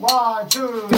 One, two.